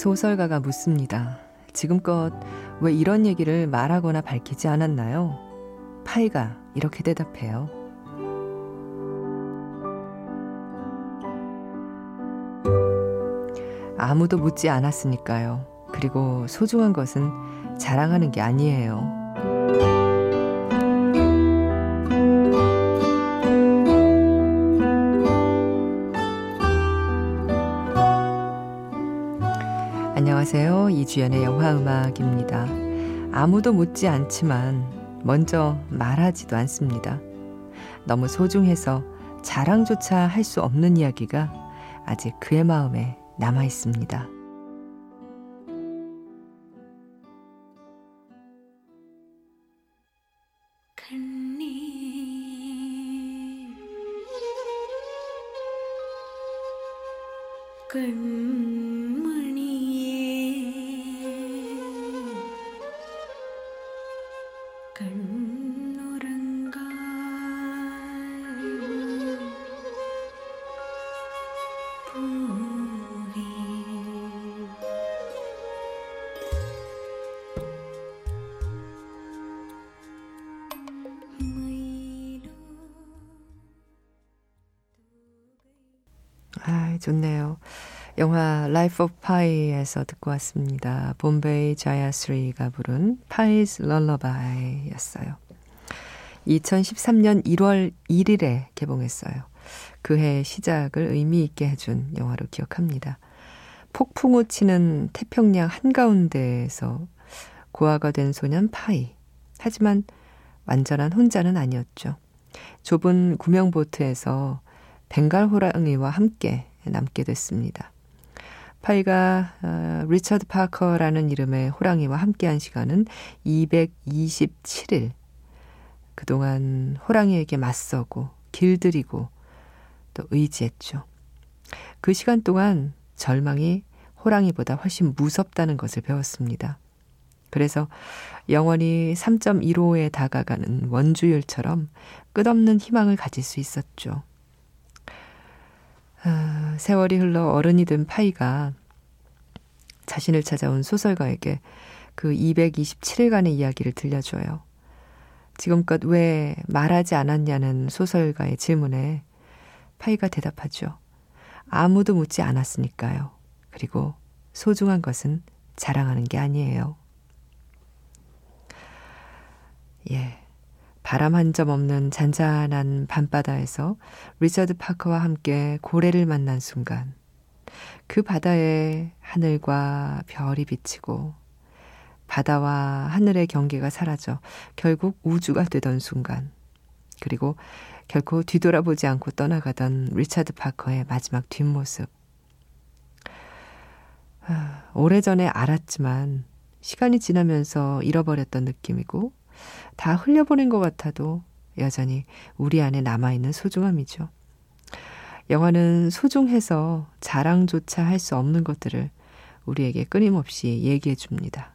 소설가가 묻습니다. 지금껏 왜 이런 얘기를 말하거나 밝히지 않았나요? 파이가 이렇게 대답해요. 아무도 묻지 않았으니까요. 그리고 소중한 것은 자랑하는 게 아니에요. 안녕하세요. 이주연의 영화 음악입니다. 아무도 묻지 않지만 먼저 말하지도 않습니다. 너무 소중해서 자랑조차 할 수 없는 이야기가 아직 그의 마음에 남아 있습니다. 아, 좋네요. 영화 Life of Pi에서 듣고 왔습니다. 본베이 자야스리가 부른 Pi's Lullaby였어요. 2013년 1월 1일에 개봉했어요. 그해 시작을 의미 있게 해준 영화로 기억합니다. 폭풍우 치는 태평양 한가운데에서 고아가 된 소년 파이. 하지만 완전한 혼자는 아니었죠. 좁은 구명보트에서 벵갈 호랑이와 함께 남게 됐습니다. 파이가 어, 리처드 파커라는 이름의 호랑이와 함께한 시간은 227일. 그동안 호랑이에게 맞서고 길들이고 또 의지했죠. 그 시간 동안 절망이 호랑이보다 훨씬 무섭다는 것을 배웠습니다. 그래서 영원히 3.15에 다가가는 원주율처럼 끝없는 희망을 가질 수 있었죠. 아, 세월이 흘러 어른이 된 파이가 자신을 찾아온 소설가에게 그 227일간의 이야기를 들려줘요. 지금껏 왜 말하지 않았냐는 소설가의 질문에 파이가 대답하죠. 아무도 묻지 않았으니까요. 그리고 소중한 것은 자랑하는 게 아니에요. 예. 바람 한 점 없는 잔잔한 밤바다에서 리처드 파커와 함께 고래를 만난 순간 그 바다에 하늘과 별이 비치고 바다와 하늘의 경계가 사라져 결국 우주가 되던 순간 그리고 결코 뒤돌아보지 않고 떠나가던 리차드 파커의 마지막 뒷모습. 아, 오래전에 알았지만 시간이 지나면서 잃어버렸던 느낌이고 다 흘려보낸 것 같아도 여전히 우리 안에 남아있는 소중함이죠. 영화는 소중해서 자랑조차 할 수 없는 것들을 우리에게 끊임없이 얘기해 줍니다.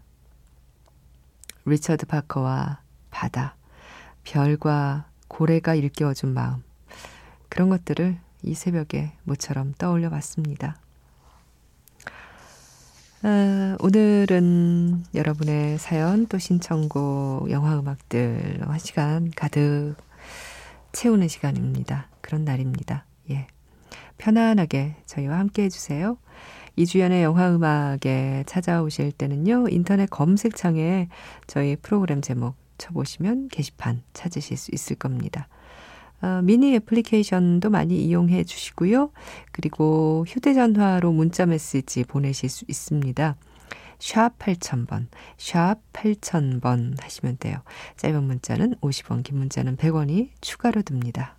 리처드 파커와 바다, 별과 고래가 일깨워준 마음, 그런 것들을 이 새벽에 모처럼 떠올려 봤습니다. 아, 오늘은 여러분의 사연 또 신청곡, 영화 음악들 한 시간 가득 채우는 시간입니다. 그런 날입니다. 예. 편안하게 저희와 함께 해주세요. 이주연의 영화 음악에 찾아오실 때는요, 인터넷 검색창에 저희 프로그램 제목 쳐보시면 게시판 찾으실 수 있을 겁니다. 어, 미니 애플리케이션도 많이 이용해 주시고요. 그리고 휴대전화로 문자 메시지 보내실 수 있습니다. 샵 8000번, 샵 8000번 하시면 돼요. 짧은 문자는 50원, 긴 문자는 100원이 추가로 듭니다.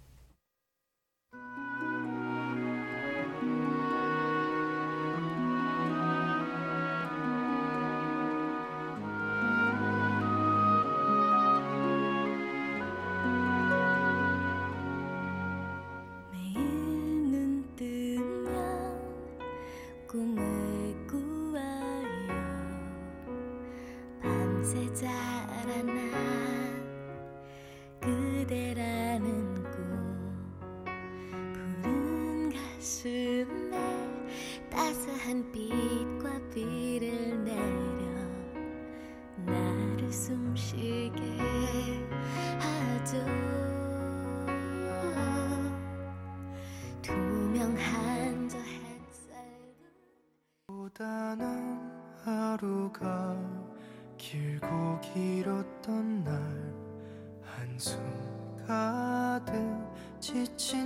하루가 길고 길었던 날 한숨 가득 지친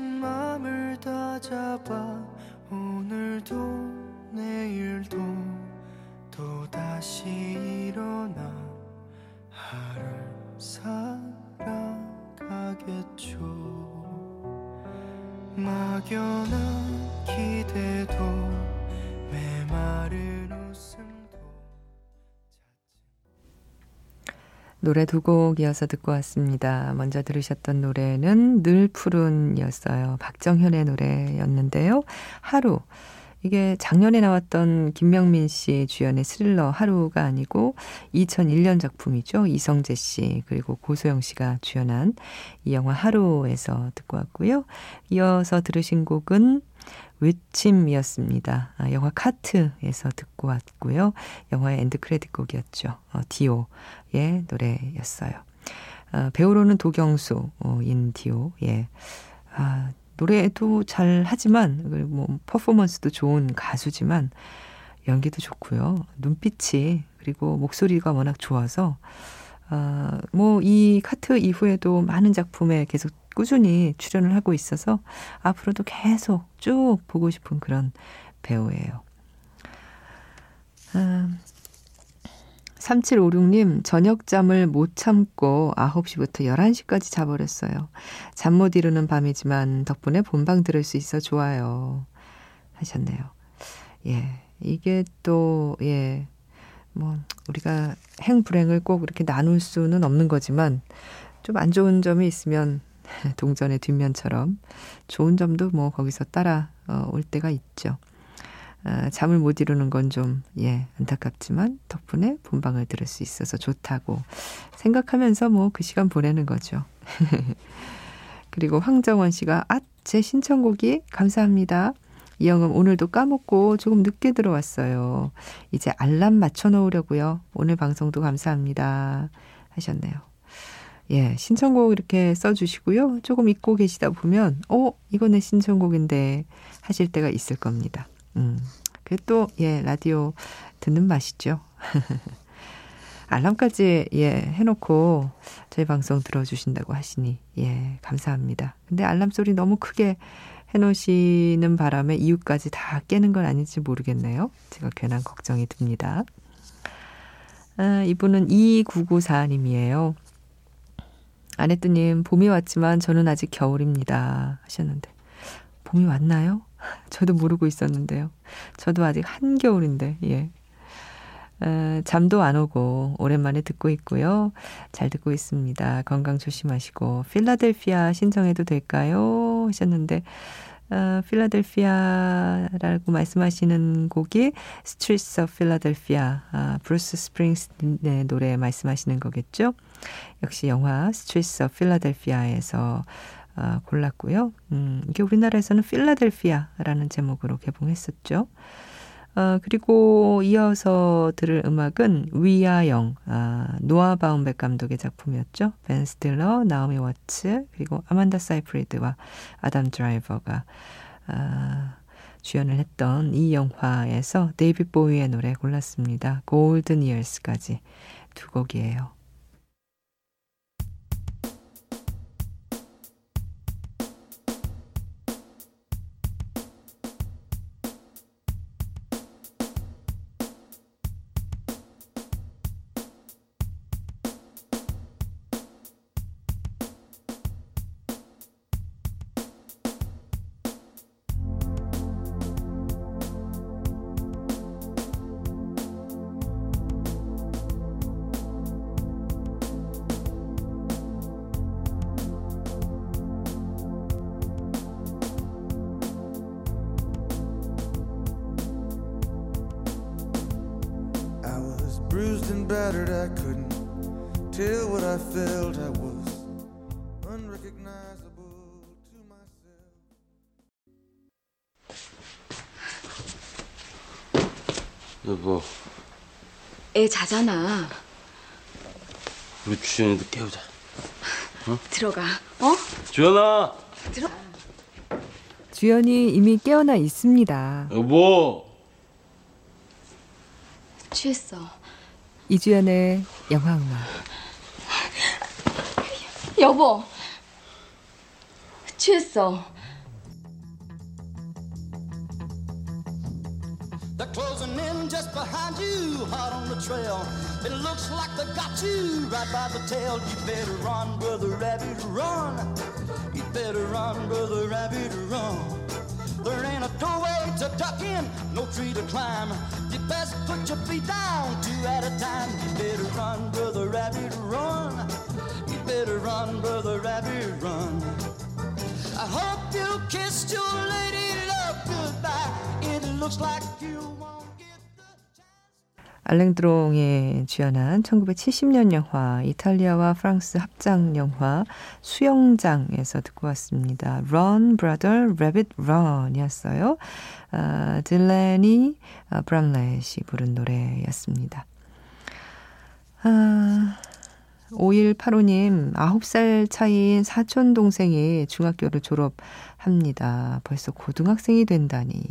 노래 두 곡 이어서 듣고 왔습니다. 먼저 들으셨던 노래는 늘 푸른이었어요. 박정현의 노래였는데요. 하루. 이게 작년에 나왔던 김명민 씨 주연의 스릴러 하루가 아니고 2001년 작품이죠. 이성재 씨 그리고 고소영 씨가 주연한 이 영화 하루에서 듣고 왔고요. 이어서 들으신 곡은 외침이었습니다. 아, 영화 카트에서 듣고 왔고요. 영화의 end credit 곡이었죠. 어, 디오의 노래였어요. 아, 배우로는 도경수인 어, 디오. 예. 아, 노래도 잘 하지만 뭐 퍼포먼스도 좋은 가수지만 연기도 좋고요. 눈빛이 그리고 목소리가 워낙 좋아서 아, 뭐이 카트 이후에도 많은 작품에 계속 꾸준히 출연을 하고 있어서 앞으로도 계속 쭉 보고 싶은 그런 배우예요. 아, 3756님, 저녁잠을 못 참고 9시부터 11시까지 자버렸어요. 잠 못 이루는 밤이지만 덕분에 본방 들을 수 있어 좋아요. 하셨네요. 예. 이게 또, 예. 뭐, 우리가 행불행을 꼭 이렇게 나눌 수는 없는 거지만, 좀 안 좋은 점이 있으면 동전의 뒷면처럼 좋은 점도 뭐 거기서 따라 어, 올 때가 있죠. 아, 잠을 못 이루는 건 좀, 예, 안타깝지만 덕분에 본방을 들을 수 있어서 좋다고 생각하면서 뭐 그 시간 보내는 거죠. 그리고 황정원 씨가, 아, 제 신청곡이 감사합니다. 이영음 오늘도 까먹고 조금 늦게 들어왔어요. 이제 알람 맞춰 놓으려고요. 오늘 방송도 감사합니다. 하셨네요. 예, 신청곡 이렇게 써주시고요. 조금 잊고 계시다 보면, 어, 이거 내 신청곡인데 하실 때가 있을 겁니다. 음, 그게 또, 예, 라디오 듣는 맛이죠. 알람까지, 예, 해놓고 저희 방송 들어주신다고 하시니, 예, 감사합니다. 근데 알람 소리 너무 크게 해놓으시는 바람에 이유까지 다 깨는 건 아닌지 모르겠네요. 제가 괜한 걱정이 듭니다. 아, 이분은 2994님이에요. 아내뜨님, 봄이 왔지만 저는 아직 겨울입니다. 하셨는데, 봄이 왔나요? 저도 모르고 있었는데요. 저도 아직 한겨울인데, 예. 어, 잠도 안 오고 오랜만에 듣고 있고요. 잘 듣고 있습니다. 건강 조심하시고 필라델피아 신청해도 될까요? 하셨는데 어, 필라델피아라고 말씀하시는 곡이 Street of Philadelphia 아, 브루스 스프링스틴의 노래 말씀하시는 거겠죠? 역시 영화 Street of Philadelphia에서 어, 골랐고요. 음, 이게 우리나라에서는 필라델피아라는 제목으로 개봉했었죠. 어, 그리고 이어서 들을 음악은 We're Young, 아, 노아 바움백 감독의 작품이었죠. 벤 스틸러, 나오미 워츠, 그리고 아만다 사이프리드와 아담 드라이버가 아, 주연을 했던 이 영화에서 데이비 보이의 노래 골랐습니다. 골든 이어스까지 두 곡이에요. Battered. I couldn't tell what I felt. I was unrecognizable to myself. 여보, 애 자잖아. 우리 주연이도 깨우자. 들어가. 어? 주연아, 들어. 주연이 이미 깨어나 있습니다. 여보. 취했어. 이주연의 영화음악. 여보. 취했어. They're closing in just behind you, hot on the trail. It looks like they got you right by the tail. You better run, brother rabbit, run. You better run, brother rabbit, run. There ain't a doorway to duck in, no tree to climb. You best put your feet down, two at a time. You better run, brother rabbit, run. You better run, brother rabbit, run. I hope you kissed your lady love goodbye. It looks like you 알랭드롱에 주연한 1970년 영화 이탈리아와 프랑스 합작 영화 수영장에서 듣고 왔습니다. Run, Brother, Rabbit, Run이었어요. 아, 딜레니 아, 브람렛이 부른 노래였습니다. 아, 5185님, 9살 차이인 사촌 동생이 중학교를 졸업 합니다. 벌써 고등학생이 된다니.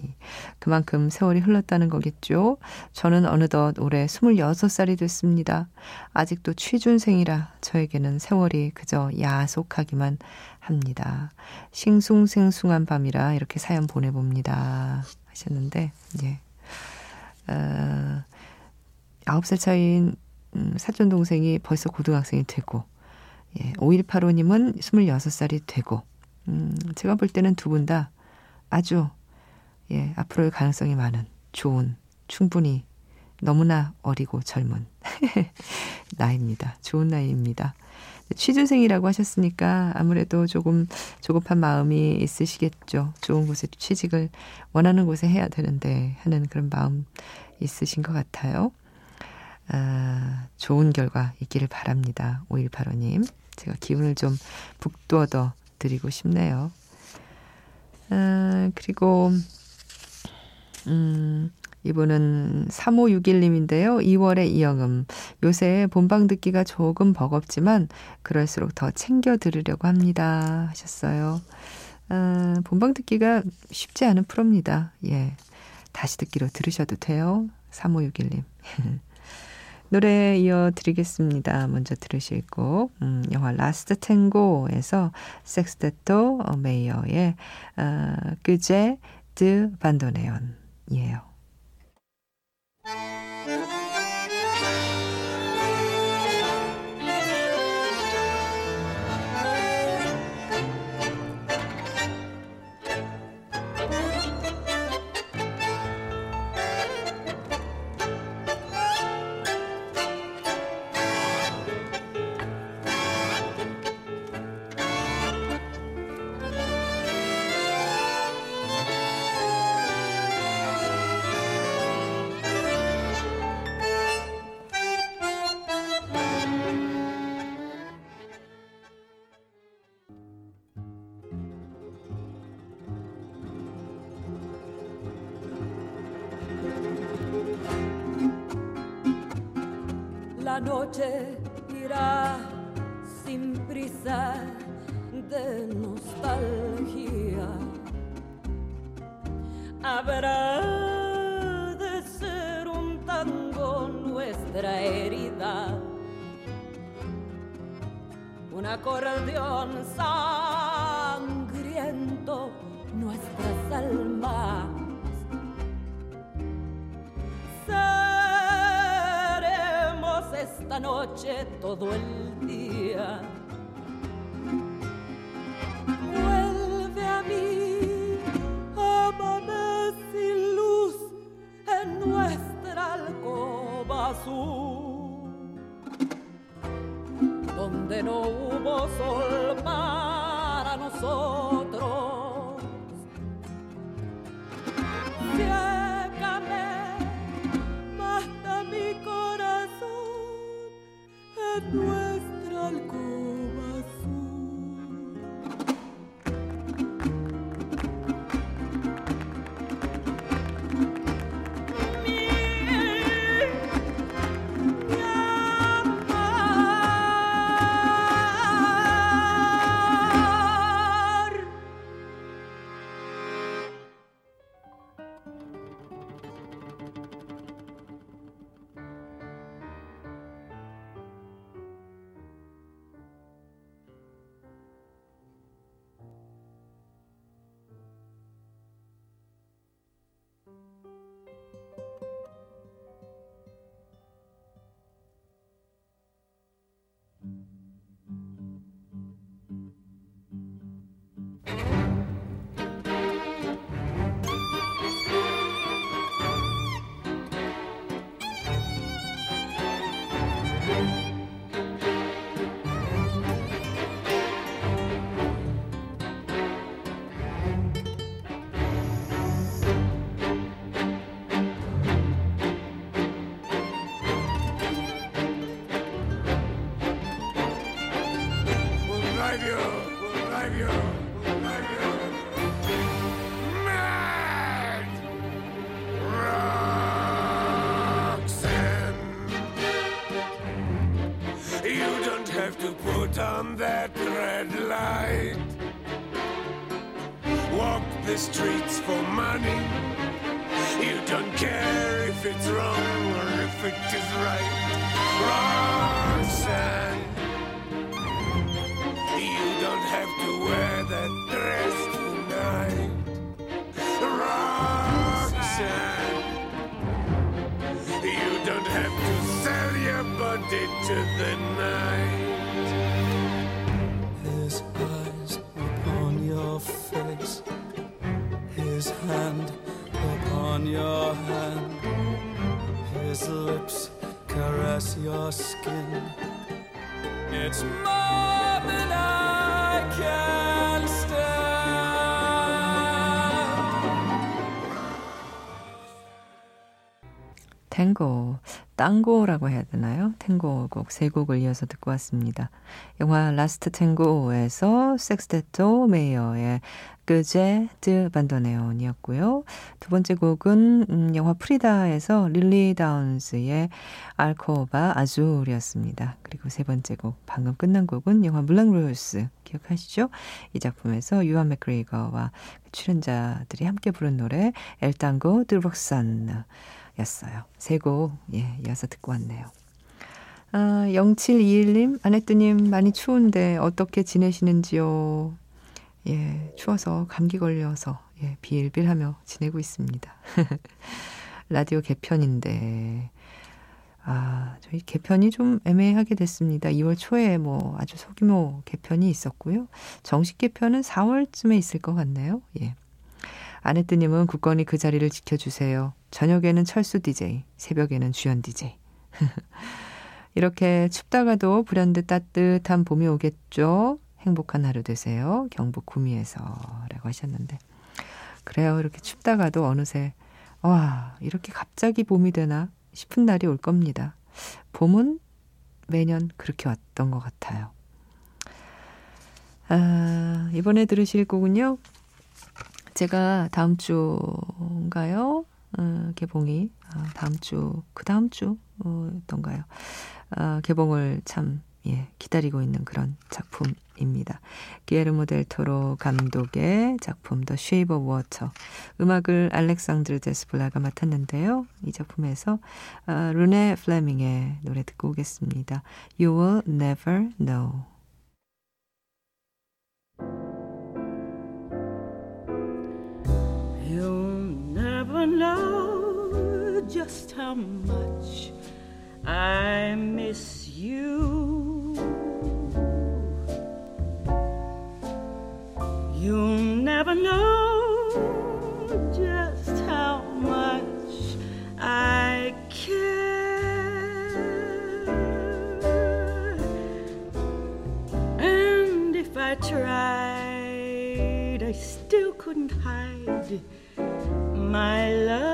그만큼 세월이 흘렀다는 거겠죠? 저는 어느덧 올해 26살이 됐습니다. 아직도 취준생이라 저에게는 세월이 그저 야속하기만 합니다. 싱숭생숭한 밤이라 이렇게 사연 보내봅니다. 하셨는데, 예. 어, 9살 차이인 음, 사촌 동생이 벌써 고등학생이 되고, 예, 5185님은 26살이 되고, 음, 제가 볼 때는 두 분 다 아주, 예, 앞으로의 가능성이 많은, 좋은, 충분히 너무나 어리고 젊은 나이입니다. 좋은 나이입니다. 취준생이라고 하셨으니까 아무래도 조금 조급한 마음이 있으시겠죠. 좋은 곳에 취직을 원하는 곳에 해야 되는데 하는 그런 마음 있으신 것 같아요. 아, 좋은 결과 있기를 바랍니다. 5185님. 제가 기운을 좀 북돋워 드리고 싶네요. 아, 그리고, 음, 이분은 3561님인데요. 2월의 이영음. 요새 본방 듣기가 조금 버겁지만 그럴수록 더 챙겨 들으려고 합니다. 하셨어요. 아, 본방 듣기가 쉽지 않은 프로입니다. 예. 다시 듣기로 들으셔도 돼요. 3561님. 노래 이어드리겠습니다. 먼저 들으실 곡, 음, 영화 라스트 탱고에서 섹스테토 메이어의 어, 그제 드 반도네온이에요. Noche irá sin prisa de nostalgia. Habrá de ser un tango nuestra herida. Un acordeón sangriento nuestras almas. Noche todo el día. Vuelve a mí, amame sin luz en nuestra alcoba azul, donde no hubo sol para nosotros. Amen. Body to the night. His eyes upon your face, his hand upon your hand, his lips caress your skin. It's more than I can stand. 탱고, tango라고 해야 되나요? 탱고 곡 세 곡을 이어서 듣고 왔습니다. 영화 라스트 탱고에서 섹스테토 메이어의 Quejas de Bandoneón이었고요. 두 번째 곡은 음, 영화 프리다에서 릴리 다운스의 Alcoba Azul이었습니다. 그리고 세 번째 곡 방금 끝난 곡은 영화 물랑 루즈 기억하시죠? 이 작품에서 이완 맥그리거와 출연자들이 함께 부른 노래 엘탄고 드록산 였어요. 세곡 예, 이어서 듣고 왔네요. 아, 0721님, 아내뚜님 많이 추운데 어떻게 지내시는지요? 예, 추워서 감기 걸려서 예, 비일빌하며 지내고 있습니다. 라디오 개편인데 아, 저희 개편이 좀 애매하게 됐습니다. 2월 초에 뭐 아주 소규모 개편이 있었고요. 정식 개편은 4월쯤에 있을 것 같네요. 예. 아내뜨님은 굳건히 그 자리를 지켜주세요. 저녁에는 철수 DJ, 새벽에는 주연 DJ. 이렇게 춥다가도 불현듯 따뜻한 봄이 오겠죠. 행복한 하루 되세요. 경북 구미에서 라고 하셨는데. 그래요. 이렇게 춥다가도 어느새, 와, 이렇게 갑자기 봄이 되나 싶은 날이 올 겁니다. 봄은 매년 그렇게 왔던 것 같아요. 아, 이번에 들으실 곡은요. 제가 다음 주인가요? 어, 개봉이 아, 다음 주, 그 다음 주였던가요? 아, 개봉을 참 예, 기다리고 있는 그런 작품입니다. 기에르모 델 토로 감독의 작품 Shape of Water. 음악을 알렉산드르 데스플라가 맡았는데요. 이 작품에서 아, 루네 플레밍의 노래 듣고 오겠습니다. You will never know. Just how much I miss you. You'll never know just how much I care. And if I tried, I still couldn't hide my love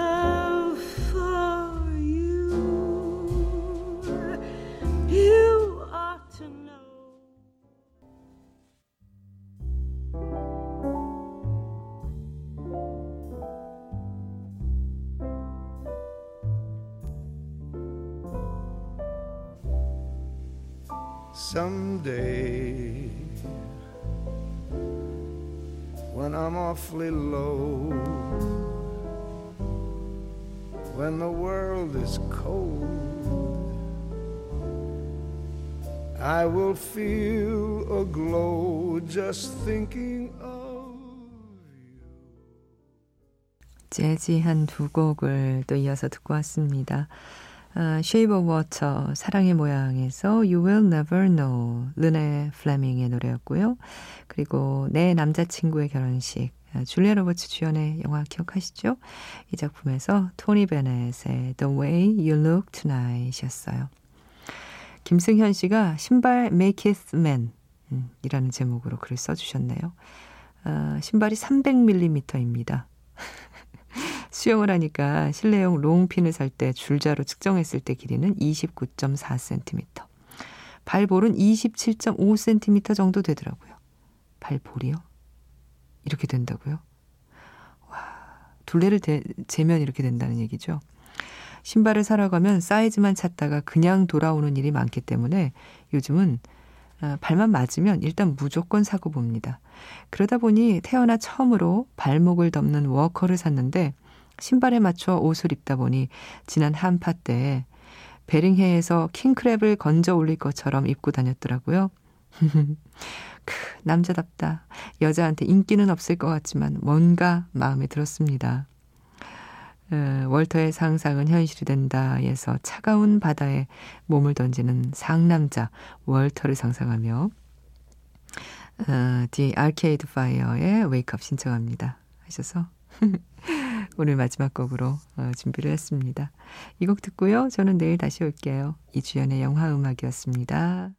Someday, when I'm awfully low, when the world is cold, I will feel a glow just thinking of you. 재즈한 두 곡을 또 이어서 듣고 왔습니다. 아, Shape of Water, 사랑의 모양에서 You Will Never Know, 르네 플레밍의 노래였고요. 그리고 내 남자친구의 결혼식, 아, 줄리아 로버츠 주연의 영화 기억하시죠? 이 작품에서 토니 베넷의 The Way You Look Tonight 이었어요. 김승현 씨가 신발 Make It Man 음, 이라는 제목으로 글을 써주셨네요. 어, 신발이 300mm입니다. 수영을 하니까 실내용 롱핀을 살 때 줄자로 측정했을 때 길이는 29.4cm. 발볼은 27.5cm 정도 되더라고요. 발볼이요? 이렇게 된다고요? 와, 둘레를 대, 재면 이렇게 된다는 얘기죠. 신발을 사러 가면 사이즈만 찾다가 그냥 돌아오는 일이 많기 때문에 요즘은 아, 발만 맞으면 일단 무조건 사고 봅니다. 그러다 보니 태어나 처음으로 발목을 덮는 워커를 샀는데 신발에 맞춰 옷을 입다 보니 지난 한파 때 베링해에서 킹크랩을 건져 올릴 것처럼 입고 다녔더라고요. 크, 남자답다. 여자한테 인기는 없을 것 같지만 뭔가 마음에 들었습니다. 어, 월터의 상상은 현실이 된다에서 차가운 바다에 몸을 던지는 상남자 월터를 상상하며 어, Arcade Fire의 Wake Up 신청합니다. 하셔서 오늘 마지막 곡으로 어, 준비를 했습니다. 이 곡 듣고요. 저는 내일 다시 올게요. 이주연의 영화 음악이었습니다.